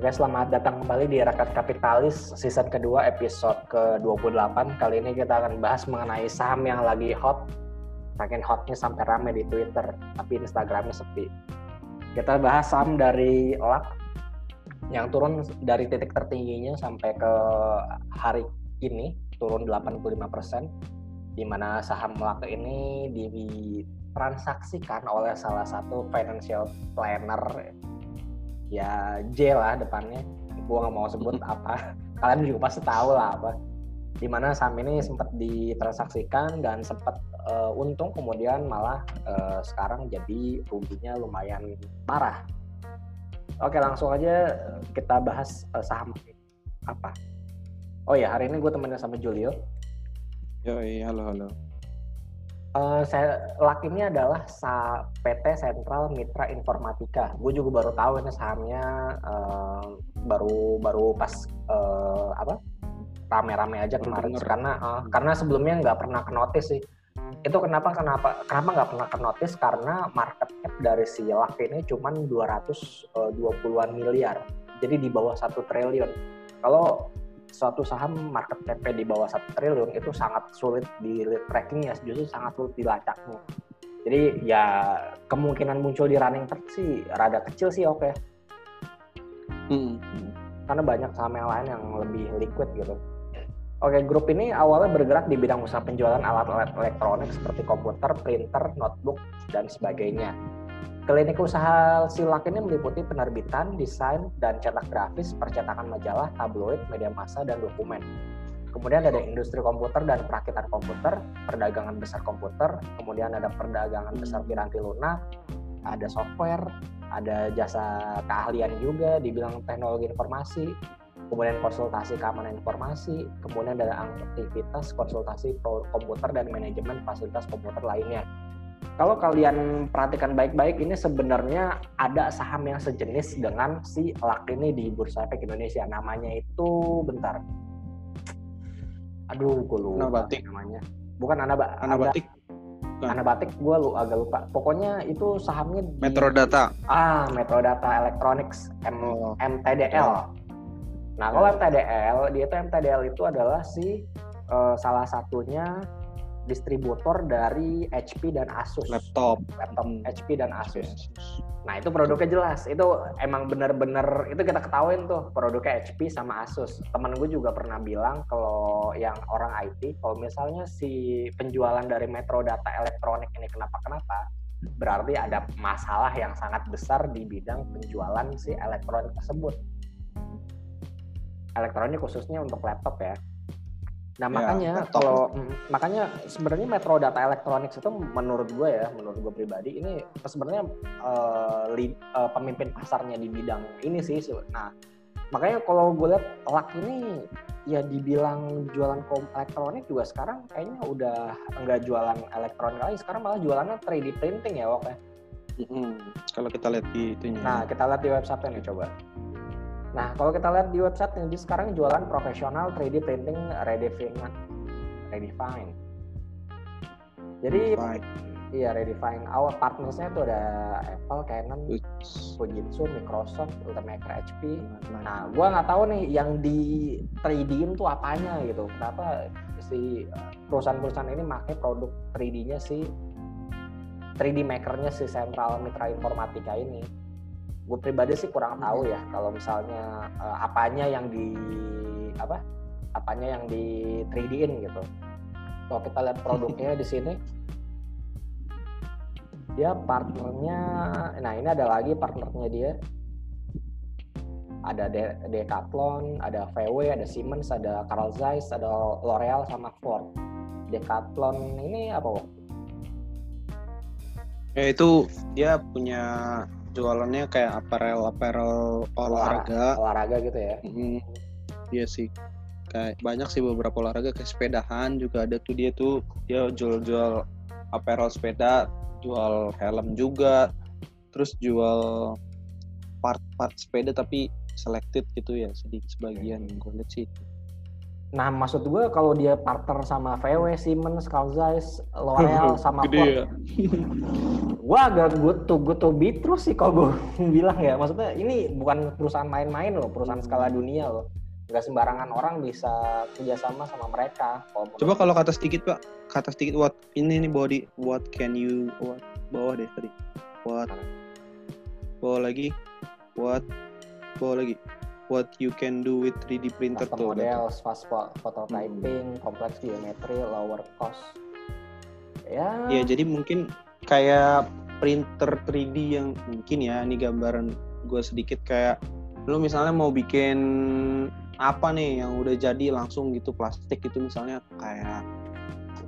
Oke, selamat datang kembali di Rakyat Kapitalis season kedua episode ke-28. Kali ini kita akan bahas mengenai saham yang lagi hot. Saking hotnya sampai rame di Twitter, tapi Instagramnya sepi. Kita bahas saham dari LAK yang turun dari titik tertingginya sampai ke hari ini turun 85%, di mana saham LAK ini ditransaksikan oleh salah satu financial planner ya J lah depannya. Gue nggak mau sebut apa. Kalian juga pasti tahu lah apa. Di mana saham ini sempat ditransaksikan dan sempat uh, untung kemudian malah uh, sekarang jadi ruginya lumayan parah. Oke langsung aja kita bahas uh, saham apa. Oh ya hari ini gue temennya sama Julio. Yo, halo halo Uh, saya LAK ini adalah sa PT Sentral Mitra Informatika. Gue juga baru tahu ini sahamnya uh, baru baru pas uh, apa rame-rame aja kemarin Bener. karena uh, karena sebelumnya nggak pernah ke notice sih. Itu kenapa kenapa kenapa nggak pernah ke notice karena market cap dari si LAK ini cuma 220-an miliar. Jadi di bawah satu triliun. Kalau suatu saham market cap di bawah satu triliun itu sangat sulit di trackingnya justru sangat sulit dilacaknya jadi ya kemungkinan muncul di running chart sih rada kecil sih oke okay. hmm. karena banyak saham yang lain yang lebih liquid gitu Oke, grup ini awalnya bergerak di bidang usaha penjualan alat-alat elektronik seperti komputer, printer, notebook, dan sebagainya. Klinik usaha Silak ini meliputi penerbitan, desain, dan cetak grafis, percetakan majalah, tabloid, media massa, dan dokumen. Kemudian ada industri komputer dan perakitan komputer, perdagangan besar komputer, kemudian ada perdagangan besar piranti lunak, ada software, ada jasa keahlian juga dibilang teknologi informasi, kemudian konsultasi keamanan informasi, kemudian ada aktivitas konsultasi komputer dan manajemen fasilitas komputer lainnya kalau kalian perhatikan baik-baik ini sebenarnya ada saham yang sejenis dengan si LAK ini di Bursa Efek Indonesia. Namanya itu bentar. Aduh, gue lupa Anabatik. namanya. Bukan Anaba Anabatik. Bukan. Anabatik gue lu agak lupa. Pokoknya itu sahamnya di, Metrodata. Ah, Metrodata Electronics M, oh. MTDL. Nah, kalau MTDL, dia itu MTDL itu adalah si uh, salah satunya distributor dari HP dan Asus. Laptop. Laptop hmm. HP dan Asus. Nah itu produknya jelas. Itu emang bener-bener itu kita ketahuin tuh produknya HP sama Asus. Temen gue juga pernah bilang kalau yang orang IT, kalau misalnya si penjualan dari Metro Data Elektronik ini kenapa-kenapa, berarti ada masalah yang sangat besar di bidang penjualan si elektronik tersebut. Elektronik khususnya untuk laptop ya. Nah ya, makanya kalau mm, makanya sebenarnya Metro Data Electronics itu menurut gue ya, menurut gue pribadi ini sebenarnya uh, lead, uh, pemimpin pasarnya di bidang ini sih. Nah makanya kalau gue lihat LAK ini ya dibilang jualan elektronik juga sekarang kayaknya udah enggak jualan elektronik lagi, sekarang malah jualannya 3D printing ya Wok ya. Hmm, kalau kita lihat di itunya. Nah kita lihat di website nih coba. Nah, kalau kita lihat di website ini sekarang jualan profesional 3D printing Redefine. Redefine. Jadi Redefine. iya Redefine. Awal partnersnya itu ada Apple, Canon, Fujitsu, Microsoft, Ultimaker, HP. Nah, gua nggak tahu nih yang di 3D-in tuh apanya gitu. Kenapa si eh, perusahaan-perusahaan ini pakai produk 3D-nya si 3D makernya si Central Mitra Informatika ini gue pribadi sih kurang tahu ya kalau misalnya uh, apanya yang di apa apanya yang di 3D-in gitu. Kalau kita lihat produknya di sini dia partnernya nah ini ada lagi partnernya dia ada De Decathlon, ada VW, ada Siemens, ada Carl Zeiss, ada L'Oreal sama Ford. Decathlon ini apa? Ya itu dia punya jualannya kayak apparel apparel olahraga. Olahraga gitu ya? Hmm, iya sih. Kayak banyak sih beberapa olahraga kayak sepedahan juga ada tuh dia tuh dia jual-jual apparel sepeda jual helm juga terus jual part-part sepeda tapi selected gitu ya sedikit sebagian. Hmm. gue lihat sih Nah, maksud gue kalau dia partner sama VW, Siemens, Carl Zeiss, L'Oreal, sama Ford, ya? gua agak good to good to be terus sih kalau gue bilang ya. Maksudnya ini bukan perusahaan main-main loh perusahaan skala dunia loh. Nggak sembarangan orang bisa kerjasama sama mereka. Coba kalau kata sedikit pak. Kata sedikit what ini nih body what can you what bawah deh tadi. What bawah lagi what bawah lagi what you can do with 3D printer Custom tuh model, fast phototyping, hmm. complex geometry, lower cost. Ya. Ya, jadi mungkin kayak printer 3D yang mungkin ya ini gambaran gue sedikit kayak lu misalnya mau bikin apa nih yang udah jadi langsung gitu plastik itu misalnya kayak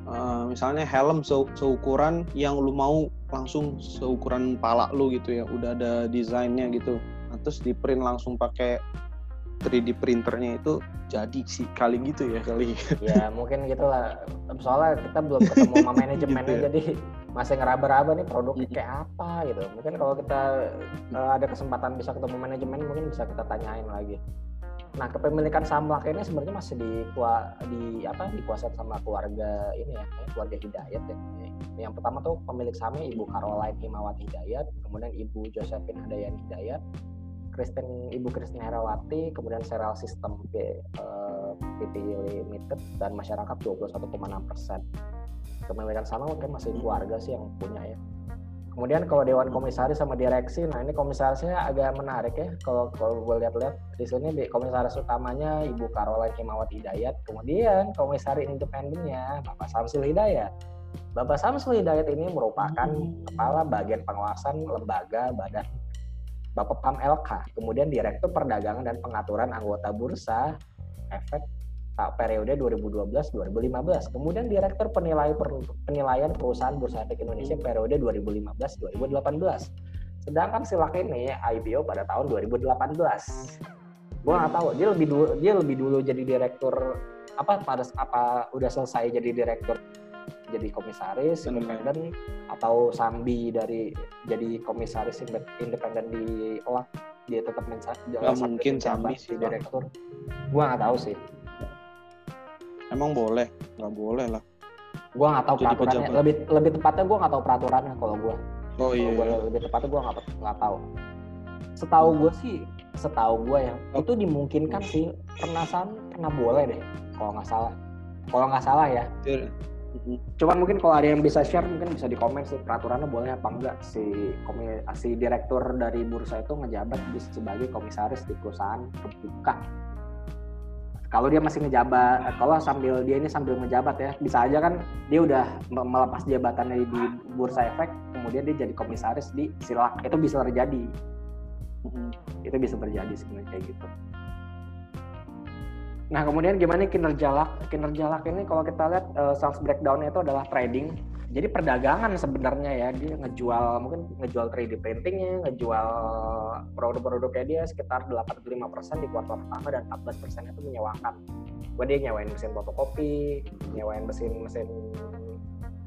uh, misalnya helm se seukuran yang lu mau langsung seukuran pala lu gitu ya udah ada desainnya gitu nah, terus di print langsung pakai 3D printernya itu jadi sih kali gitu ya kali. Ya mungkin gitulah. Soalnya kita belum ketemu sama manajemennya gitu ya. jadi masih ngeraba-raba nih produknya kayak apa gitu. Mungkin kalau kita uh, ada kesempatan bisa ketemu manajemen mungkin bisa kita tanyain lagi. Nah kepemilikan saham ini sebenarnya masih di di apa dikuasai sama keluarga ini ya, keluarga Hidayat ya. Yang pertama tuh pemilik sahamnya Ibu Caroline Himawati Hidayat, kemudian Ibu Josephine Hadayan Hidayat, Kristen Ibu Kristen Herawati, kemudian serial sistem uh, PT Limited dan masyarakat 21,6 persen. Kepemilikan sama mungkin masih keluarga sih yang punya ya. Kemudian kalau dewan komisaris sama direksi, nah ini komisarisnya agak menarik ya. Kalau kalau gue lihat-lihat di sini di komisaris utamanya Ibu Caroline Himawati Hidayat, kemudian komisaris independennya Bapak Samsul Hidayat. Bapak Samsul Hidayat ini merupakan kepala bagian pengawasan lembaga badan Bapak Pam LK, kemudian Direktur Perdagangan dan Pengaturan Anggota Bursa Efek periode 2012-2015. Kemudian Direktur Penilai Penilaian Perusahaan Bursa Efek Indonesia periode 2015-2018. Sedangkan Silak ini IPO pada tahun 2018. Gua nggak tahu dia lebih dulu dia lebih dulu jadi direktur apa pada apa udah selesai jadi direktur jadi komisaris independen atau Sambi dari jadi komisaris independen di Elak dia tetap menjaga mungkin Sambi sih direktur. Gua nggak tahu sih. Emang boleh? Nggak boleh lah. Gua nggak tahu jadi peraturannya. pejabat. lebih lebih tepatnya gua nggak tahu peraturannya kalau gua. Oh iya. gua lebih tepatnya gua nggak nggak tahu. Setahu gua sih setahu gua ya oh. itu dimungkinkan sih pernah pernah boleh deh kalau nggak salah. Kalau nggak salah ya Cuman mungkin kalau ada yang bisa share mungkin bisa di komen sih peraturannya boleh apa enggak si komi, si direktur dari bursa itu ngejabat sebagai komisaris di perusahaan terbuka. Kalau dia masih ngejabat, kalau sambil dia ini sambil ngejabat ya, bisa aja kan dia udah melepas jabatannya di bursa efek, kemudian dia jadi komisaris di silak, itu bisa terjadi. Itu bisa terjadi sebenarnya kayak gitu. Nah, kemudian gimana kinerja lak? Kinerja lak ini kalau kita lihat uh, sales breakdown itu adalah trading. Jadi perdagangan sebenarnya ya, dia ngejual mungkin ngejual 3D printingnya, ngejual produk-produknya dia sekitar 85% di kuartal pertama dan 14% itu menyewakan. Gue dia nyewain mesin fotokopi, nyewain mesin-mesin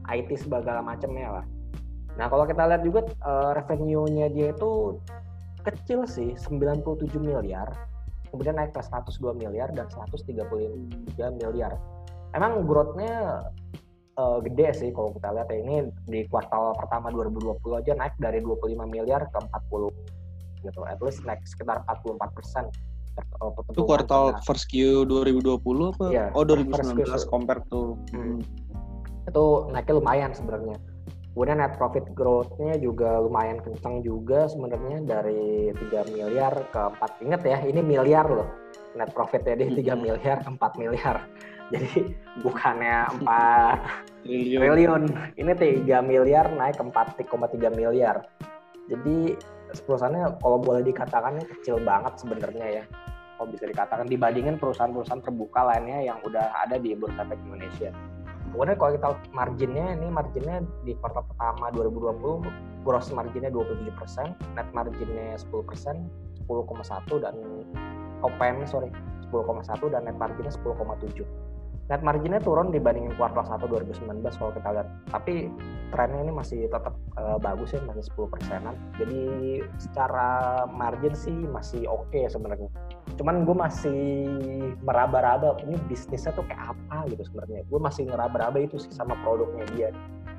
IT segala macamnya lah. Nah, kalau kita lihat juga uh, revenue-nya dia itu kecil sih, 97 miliar kemudian naik ke 102 miliar dan 133 miliar. Emang growth-nya uh, gede sih kalau kita lihat ya ini di kuartal pertama 2020 aja naik dari 25 miliar ke 40 gitu. At least naik sekitar 44 persen. Itu kuartal first Q 2020 apa? Yeah, oh 2019 compare to. Hmm. Itu naiknya lumayan sebenarnya. Kemudian net profit growth-nya juga lumayan kencang juga sebenarnya dari 3 miliar ke 4. Ingat ya, ini miliar loh. Net profitnya di 3 hmm. miliar ke 4 miliar. Jadi bukannya 4 triliun. triliun. Ini 3 miliar naik ke 4,3 miliar. Jadi perusahaannya kalau boleh dikatakan kecil banget sebenarnya ya. Kalau bisa dikatakan dibandingin perusahaan-perusahaan terbuka lainnya yang udah ada di Bursa Efek Indonesia. Kemudian kalau kita marginnya ini marginnya di kuartal pertama 2020 gross marginnya 27 persen, net marginnya 10 persen, 10,1 dan OPM sorry 10,1 dan net marginnya 10,7 net marginnya turun dibandingin kuartal 1 2019 kalau kita lihat. Tapi trennya ini masih tetap uh, bagus ya, masih 10 persenan. Jadi secara margin sih masih oke okay sebenarnya. Cuman gue masih meraba-raba ini bisnisnya tuh kayak apa gitu sebenarnya. Gue masih ngeraba-raba itu sih sama produknya dia.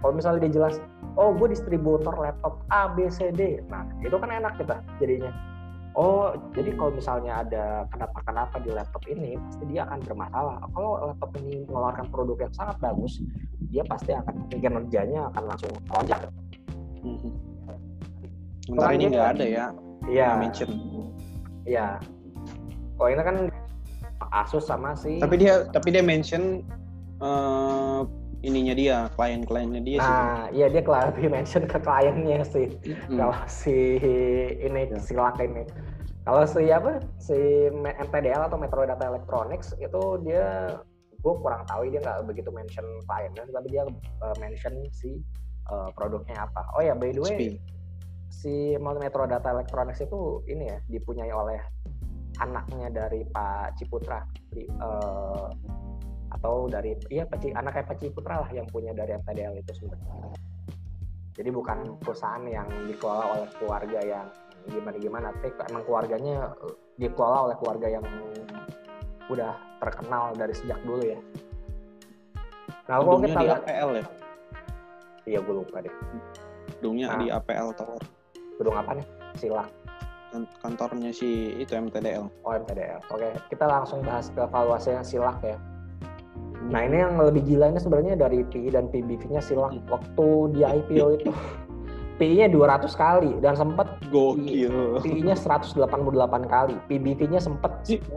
Kalau misalnya dia jelas, oh gue distributor laptop A, B, C, D. Nah, itu kan enak kita jadinya. Oh, jadi kalau misalnya ada kenapa-kenapa di laptop ini, pasti dia akan bermasalah. Kalau laptop ini mengeluarkan produk yang sangat bagus, dia pasti akan kinerjanya akan langsung lonjak. Sementara ini nggak ada ya. Iya. Mention. Iya. Kalau ini kan Asus sama si. Tapi dia tapi dia mention eh, ininya dia, klien-kliennya dia sih. Nah, iya dia lebih mention ke kliennya sih. Kalau si ini Ya. silak ini. Kalau si apa? Si MTDL atau Metro Data Electronics itu dia gue kurang tahu dia nggak begitu mention kliennya, tapi dia uh, mention si uh, produknya apa. Oh ya, by the way, si Metro Data Electronics itu ini ya dipunyai oleh anaknya dari Pak Ciputra di, eh, atau dari iya Pak Ci- anaknya Pak Ciputra lah yang punya dari MTDL itu sebenarnya. Jadi bukan perusahaan yang dikelola oleh keluarga yang gimana gimana, tapi emang keluarganya eh, dikelola oleh keluarga yang udah terkenal dari sejak dulu ya. Nah, kalau kita di APL ya. iya gue lupa deh. Gedungnya Nah. di APL Tower. Gedung apa nih? Silak. Kan- Kantornya si itu MTDL. Oh MTDL. Oke, kita langsung bahas ke valuasinya Silak ya. Nah ini yang lebih gila ini sebenarnya dari PI dan PBV-nya Silak waktu di IPO itu PI-nya 200 kali dan sempat Gokil. PI-nya 188 kali, PBV-nya sempat 10,93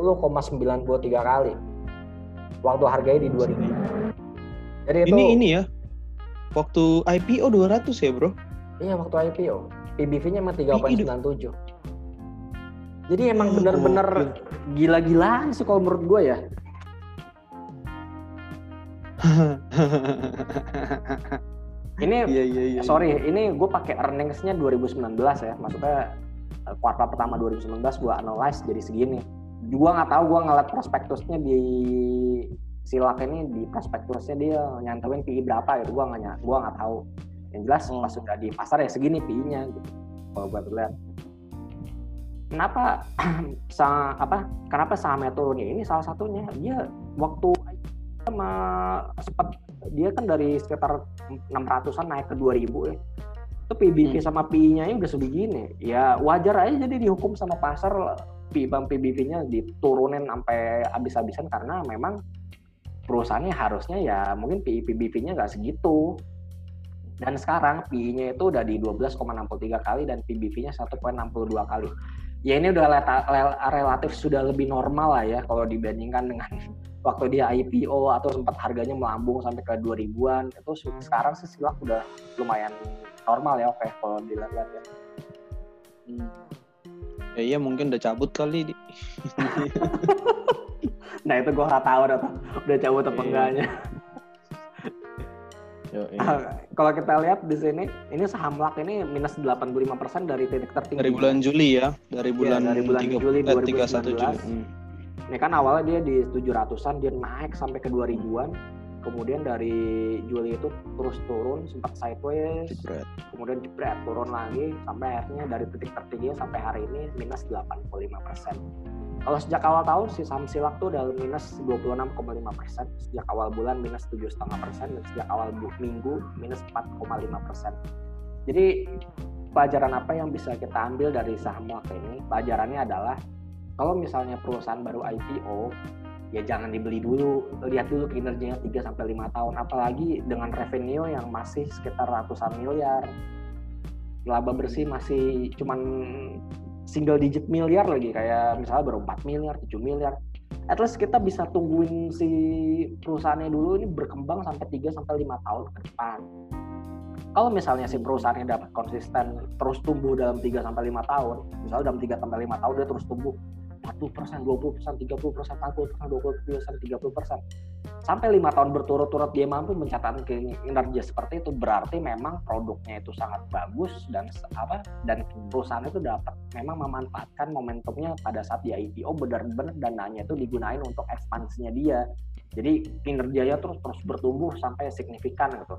kali. Waktu harganya di 2000. Jadi itu Ini ini ya. Waktu IPO 200 ya, Bro? iya waktu IPO. PBV-nya emang 3,97. Jadi emang bener-bener gila-gilaan sih kalau menurut gue ya. Ini Iya, iya, iya. sorry, ini gue pakai earnings-nya 2019 ya. Maksudnya eh, kuartal pertama 2019 gue analyze jadi segini. Gue nggak tahu gue ngeliat prospektusnya di Silak ini di prospektusnya dia nyantuin PI berapa gitu. Gue nggak ny- gua nggak tahu. Yang jelas Oh. pas sudah di pasar ya segini PI-nya gitu. Kalau gue lihat. Kenapa sa apa? Kenapa sahamnya turun ya? Ini salah satunya. Dia waktu sama sempat dia kan dari sekitar 600-an naik ke 2000 ya. Itu PBV Hmm. sama PI-nya udah sebegini. Ya wajar aja jadi dihukum sama pasar bang PBV-nya diturunin sampai habis-habisan karena memang perusahaannya harusnya ya mungkin PI PBV-nya nggak segitu. Dan sekarang PI-nya itu udah di 12,63 kali dan PBV-nya 1,62 kali. Ya ini udah relatif sudah lebih normal lah ya kalau dibandingkan dengan waktu dia IPO atau sempat harganya melambung sampai ke 2000-an itu se- sekarang sih silak udah lumayan normal ya oke kalau dilihat-lihat ya. Hmm. Ya iya mungkin udah cabut kali di. Nah itu gua nggak tahu udah, udah cabut apa Iya. enggaknya. Yo, iya. kalau kita lihat di sini ini saham LAK ini minus 85% dari titik tertinggi. Dari bulan Juli ya, dari bulan, dari bulan tiga- Juli eh, 31 Juli. 2019. Hmm. Ini kan awalnya dia di 700-an dia naik sampai ke 2000-an. Kemudian dari Juli itu terus turun sempat sideways, Jebret. kemudian jebret turun lagi sampai akhirnya dari titik tertinggi sampai hari ini minus 85%. Kalau sejak awal tahun si saham silak tuh udah minus 26,5%, sejak awal bulan minus 7,5% dan sejak awal minggu minus 4,5%. Jadi pelajaran apa yang bisa kita ambil dari saham LAK ini? Pelajarannya adalah kalau misalnya perusahaan baru IPO ya jangan dibeli dulu. Lihat dulu kinerjanya 3 sampai 5 tahun. Apalagi dengan revenue yang masih sekitar ratusan miliar. Laba bersih masih cuman single digit miliar lagi. Kayak misalnya baru 4 miliar 7 miliar. At least kita bisa tungguin si perusahaannya dulu. Ini berkembang sampai 3 sampai 5 tahun ke depan. Kalau misalnya si perusahaannya dapat konsisten terus tumbuh dalam 3 sampai 5 tahun misalnya dalam 3 sampai 5 tahun dia terus tumbuh 40 persen, 20 persen, 30 persen, 40 persen, 20 persen, 30 persen. Sampai lima tahun berturut-turut dia mampu mencatatkan kinerja seperti itu berarti memang produknya itu sangat bagus dan apa dan perusahaan itu dapat memang memanfaatkan momentumnya pada saat dia IPO benar-benar dananya itu digunain untuk ekspansinya dia. Jadi kinerjanya terus terus bertumbuh sampai signifikan gitu.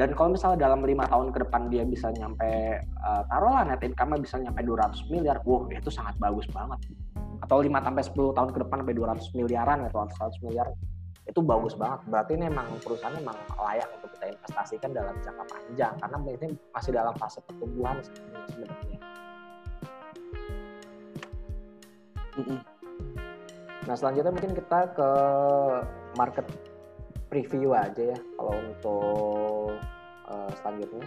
Dan kalau misalnya dalam lima tahun ke depan dia bisa nyampe uh, taruhlah net income-nya bisa nyampe 200 miliar, wah itu sangat bagus banget. Atau 5 sampai 10 tahun ke depan sampai 200 miliaran atau 100 miliar. itu bagus banget. Berarti ini emang perusahaan emang layak untuk kita investasikan dalam jangka panjang karena ini masih dalam fase pertumbuhan sebenarnya. Nah selanjutnya mungkin kita ke market preview aja ya kalau untuk selanjutnya.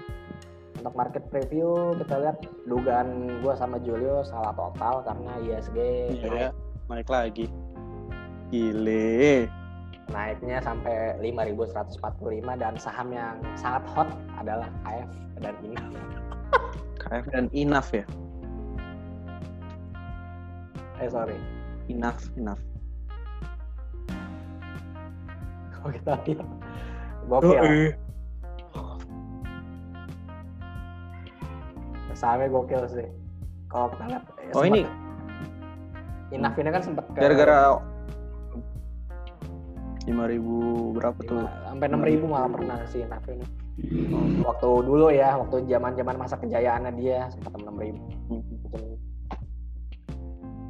Untuk market preview kita lihat dugaan gue sama Julio salah total karena ISG iya, naik lagi. Gile. Naiknya sampai 5.145 dan saham yang sangat hot adalah KF dan INAF. KF dan INAF ya? Eh sorry. INAF, INAF. Kalau kita lihat gokil. Sahamnya gokil sih. Kalau kita lihat. Ya oh ini. Inaf ini kan sempat gara-gara lima ribu berapa tuh? Sampai enam ribu malah pernah sih Inaf ini. Oh. Waktu dulu ya, waktu zaman zaman masa kejayaannya dia sempat enam ribu. Hmm.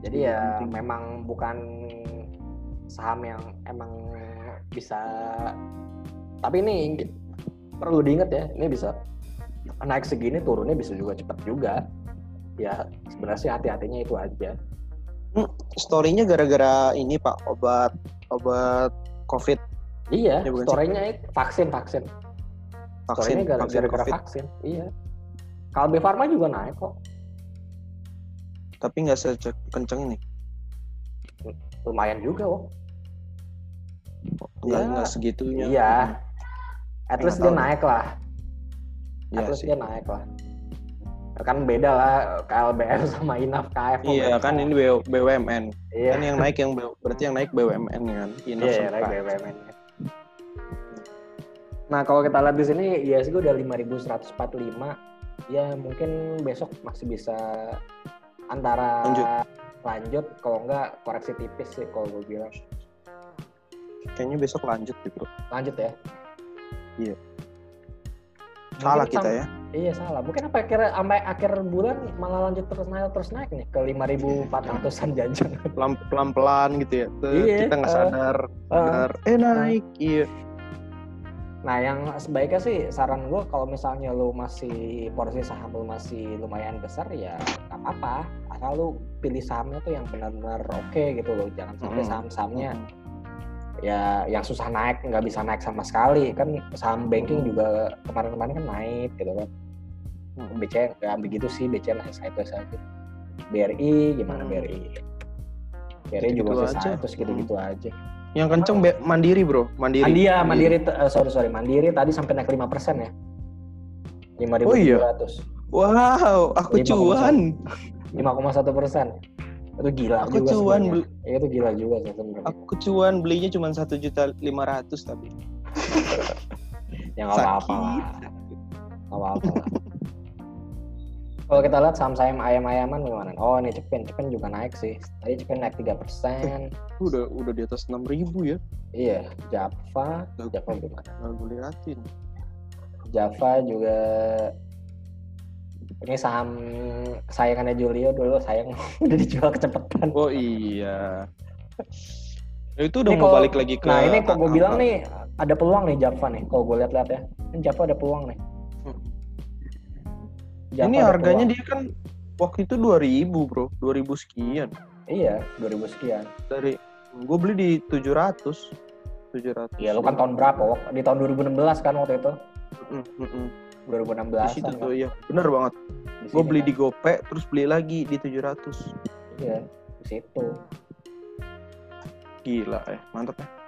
Jadi ya memang bukan saham yang emang bisa tapi ini perlu diingat ya ini bisa naik segini turunnya bisa juga cepat juga. Ya sebenarnya sih hati-hatinya itu aja. Hmm, storynya gara-gara ini pak obat obat covid. Iya ya, storynya itu vaksin vaksin. Vaksin gara-gara vaksin iya. Kalbe Farma juga naik kok. Tapi nggak sekenceng ini. Lumayan juga kok Enggak, ya, enggak segitunya. Iya. At least dia naik lah ya terus dia naik lah. Kan beda lah KLBR sama Inaf KF iya kan ini BUMN iya. kan yang naik yang berarti yang naik BUMN kan? Inaf iya, naik BUMN nah kalau kita lihat di sini ISG udah 5145 ya mungkin besok masih bisa antara lanjut, lanjut kalau enggak koreksi tipis sih kalau gue bilang. Kayaknya besok lanjut gitu lanjut ya. Iya salah kita ya. Iya salah. Mungkin apa akhir sampai akhir bulan malah lanjut terus naik terus naik nih ke lima ribu empat ratusan jajan. Pelan pelan pelan gitu ya. Iya, kita nggak sadar uh, sadar. eh. Naik iya. Nah, yang sebaiknya sih saran gue kalau misalnya lu masih porsi saham lu masih lumayan besar ya nggak apa-apa. Asal lu pilih sahamnya tuh yang benar-benar oke okay gitu loh. Jangan sampai saham-sahamnya ya yang susah naik nggak bisa naik sama sekali. Kan saham banking juga kemarin-kemarin kan naik gitu kan. Hmm. BCA nggak begitu sih BCA naik itu saja BRI gimana BRI BRI gitu juga sih terus gitu-gitu aja. Yang kenceng oh. mandiri bro. Mandiri. Andia, ah, mandiri uh, sorry sorry. Mandiri tadi sampai naik lima persen ya. Lima ribu oh, iya. wow aku 5, cuan. Lima koma satu persen itu gila aku juga cuan beli ya, itu gila juga sih sebenarnya. Aku cuan belinya cuma satu juta lima ratus tapi. Ya nggak apa-apa nggak apa-apa kalau kita lihat saham-saham ayam-ayaman gimana? Oh ini Cepin Cepin juga naik sih. Tadi Cepin naik tiga persen. Udah udah di atas enam ribu ya? Iya Java. Java gimana nggak boleh liatin. Java juga ini saham kesayangannya Julio dulu sayang udah dijual kecepatan. Oh iya. Ya, itu udah ini mau kalo, balik lagi ke Nah, ini kok gue bilang nih ada peluang nih Java nih. Kalau gue lihat-lihat ya. Ini Java ada peluang nih. Hmm. Java ini harganya peluang. dia kan waktu itu 2000, Bro. 2000 sekian. Iya, 2000 sekian. Dari gue beli di 700. 700. Iya, lu kan tahun berapa? Di tahun 2016 kan waktu itu. Mm -mm. 2016 di situ tuh iya. Bener banget. Gue beli kan? di Gope terus beli lagi di 700 iya di situ. Gila ya mantap ya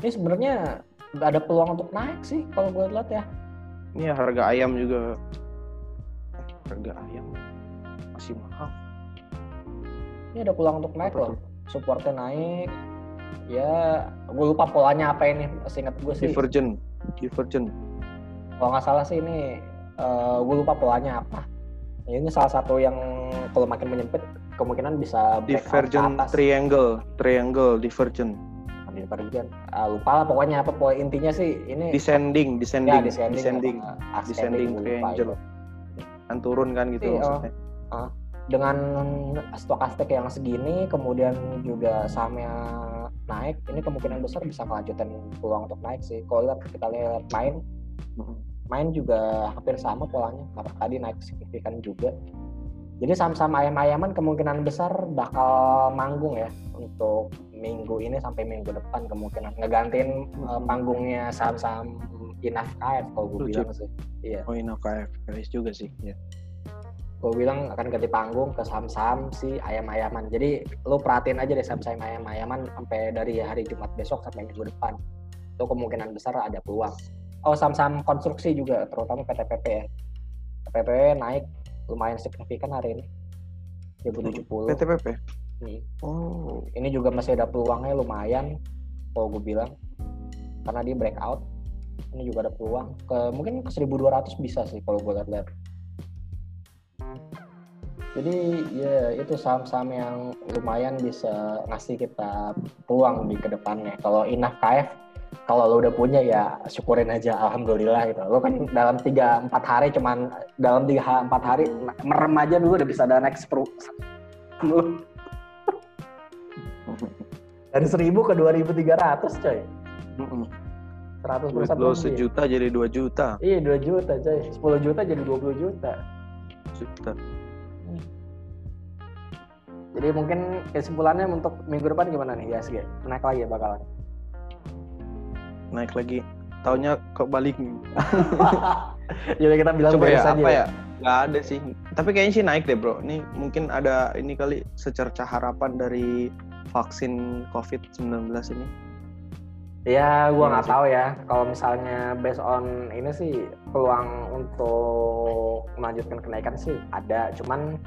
ini sebenarnya ada peluang untuk naik sih kalau gue lihat ya. Ini ya, harga ayam juga. Eh, harga ayam masih mahal. Ini ada peluang untuk naik loh. supportnya naik. Ya gue lupa polanya apa ini seingat gue sih. Divergent divergent kalau nggak salah sih ini uh, gue lupa polanya apa. Ini salah satu yang kalau makin menyempit kemungkinan bisa divergent triangle triangle divergent. Divergent. Uh, lupa lah pokoknya apa poin intinya sih ini descending descending ya, descending descending, descending triangle. kan turun kan gitu iya, maksudnya. uh, dengan stokastik yang segini kemudian juga sahamnya naik ini kemungkinan besar bisa melanjutkan peluang untuk naik sih. Kalau kita lihat main main juga hampir sama polanya karena tadi naik signifikan juga jadi saham-saham ayam-ayaman kemungkinan besar bakal manggung ya untuk minggu ini sampai minggu depan kemungkinan ngegantiin uh, panggungnya saham-saham Inaf KF kalau gue bilang sih. Iya. Oh Inaf KF, guys juga sih. Iya. Gue bilang akan ganti panggung ke saham-saham si ayam-ayaman. Jadi lu perhatiin aja deh saham-saham ayam-ayaman sampai dari hari Jumat besok sampai minggu depan. Itu kemungkinan besar ada peluang. Oh saham-saham konstruksi juga, terutama PTPP ya. PTPP naik lumayan signifikan hari ini. 2070. PTPP? Hmm. Oh. Ini juga masih ada peluangnya lumayan, kalau gue bilang. Karena dia breakout ini juga ada peluang ke mungkin ke 1200 bisa sih kalau gue lihat-lihat jadi ya itu saham-saham yang lumayan bisa ngasih kita peluang di ke depannya kalau Inaf KF kalau lo udah punya ya syukurin aja alhamdulillah gitu. Lo kan dalam tiga empat hari cuman dalam tiga empat hari merem aja dulu udah bisa ada next pro dari seribu ke dua ribu tiga ratus coy. 100 persen lo sejuta jadi 2 juta. Iya 2 juta coy. 10 juta jadi 20 juta juta. Hmm. jadi mungkin kesimpulannya untuk minggu depan gimana nih ya sih naik lagi ya bakalan naik lagi. Tahunnya kebalik jadi kita bilang coba ya apa ya, ya? Nggak ada sih. Tapi kayaknya sih naik deh bro. Ini mungkin ada ini kali secerca harapan dari vaksin covid 19 ini. Ya, gue iya nggak tahu ya. Kalau misalnya based on ini sih peluang untuk melanjutkan kenaikan sih ada. Cuman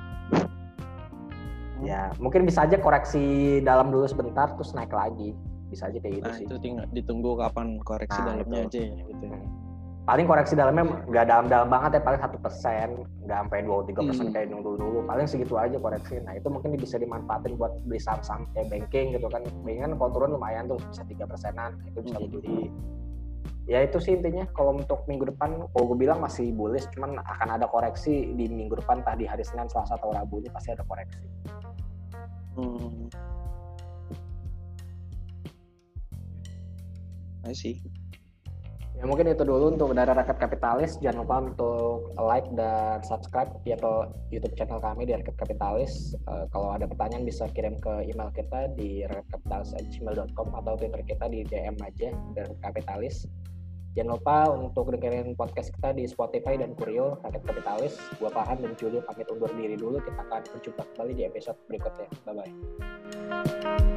ya mungkin bisa aja koreksi dalam dulu sebentar terus naik lagi. Bisa aja kayak gitu nah, sih. Itu tinggal ditunggu kapan koreksi nah, dalamnya itu. aja ya gitu. Hmm paling koreksi dalamnya nggak dalam-dalam banget ya paling satu persen nggak sampai dua tiga persen hmm. kayak dulu dulu paling segitu aja koreksi nah itu mungkin bisa dimanfaatin buat beli saham-saham kayak banking gitu kan banking kan kalau turun lumayan tuh bisa tiga persenan itu bisa hmm. beli ya itu sih intinya kalau untuk minggu depan kalau gue bilang masih bullish cuman akan ada koreksi di minggu depan entah di hari Senin Selasa atau Rabu ini pasti ada koreksi hmm. I see Ya mungkin itu dulu untuk dari Rakyat Kapitalis. Jangan lupa untuk like dan subscribe di atau YouTube channel kami di Rakyat Kapitalis. Uh, kalau ada pertanyaan bisa kirim ke email kita di rakyatkapitalis@gmail.com atau Twitter kita di DM aja dari Kapitalis. Jangan lupa untuk dengerin podcast kita di Spotify dan Kurio Rakyat Kapitalis. Gua Farhan dan Julio pamit undur diri dulu. Kita akan berjumpa kembali di episode berikutnya. Bye bye.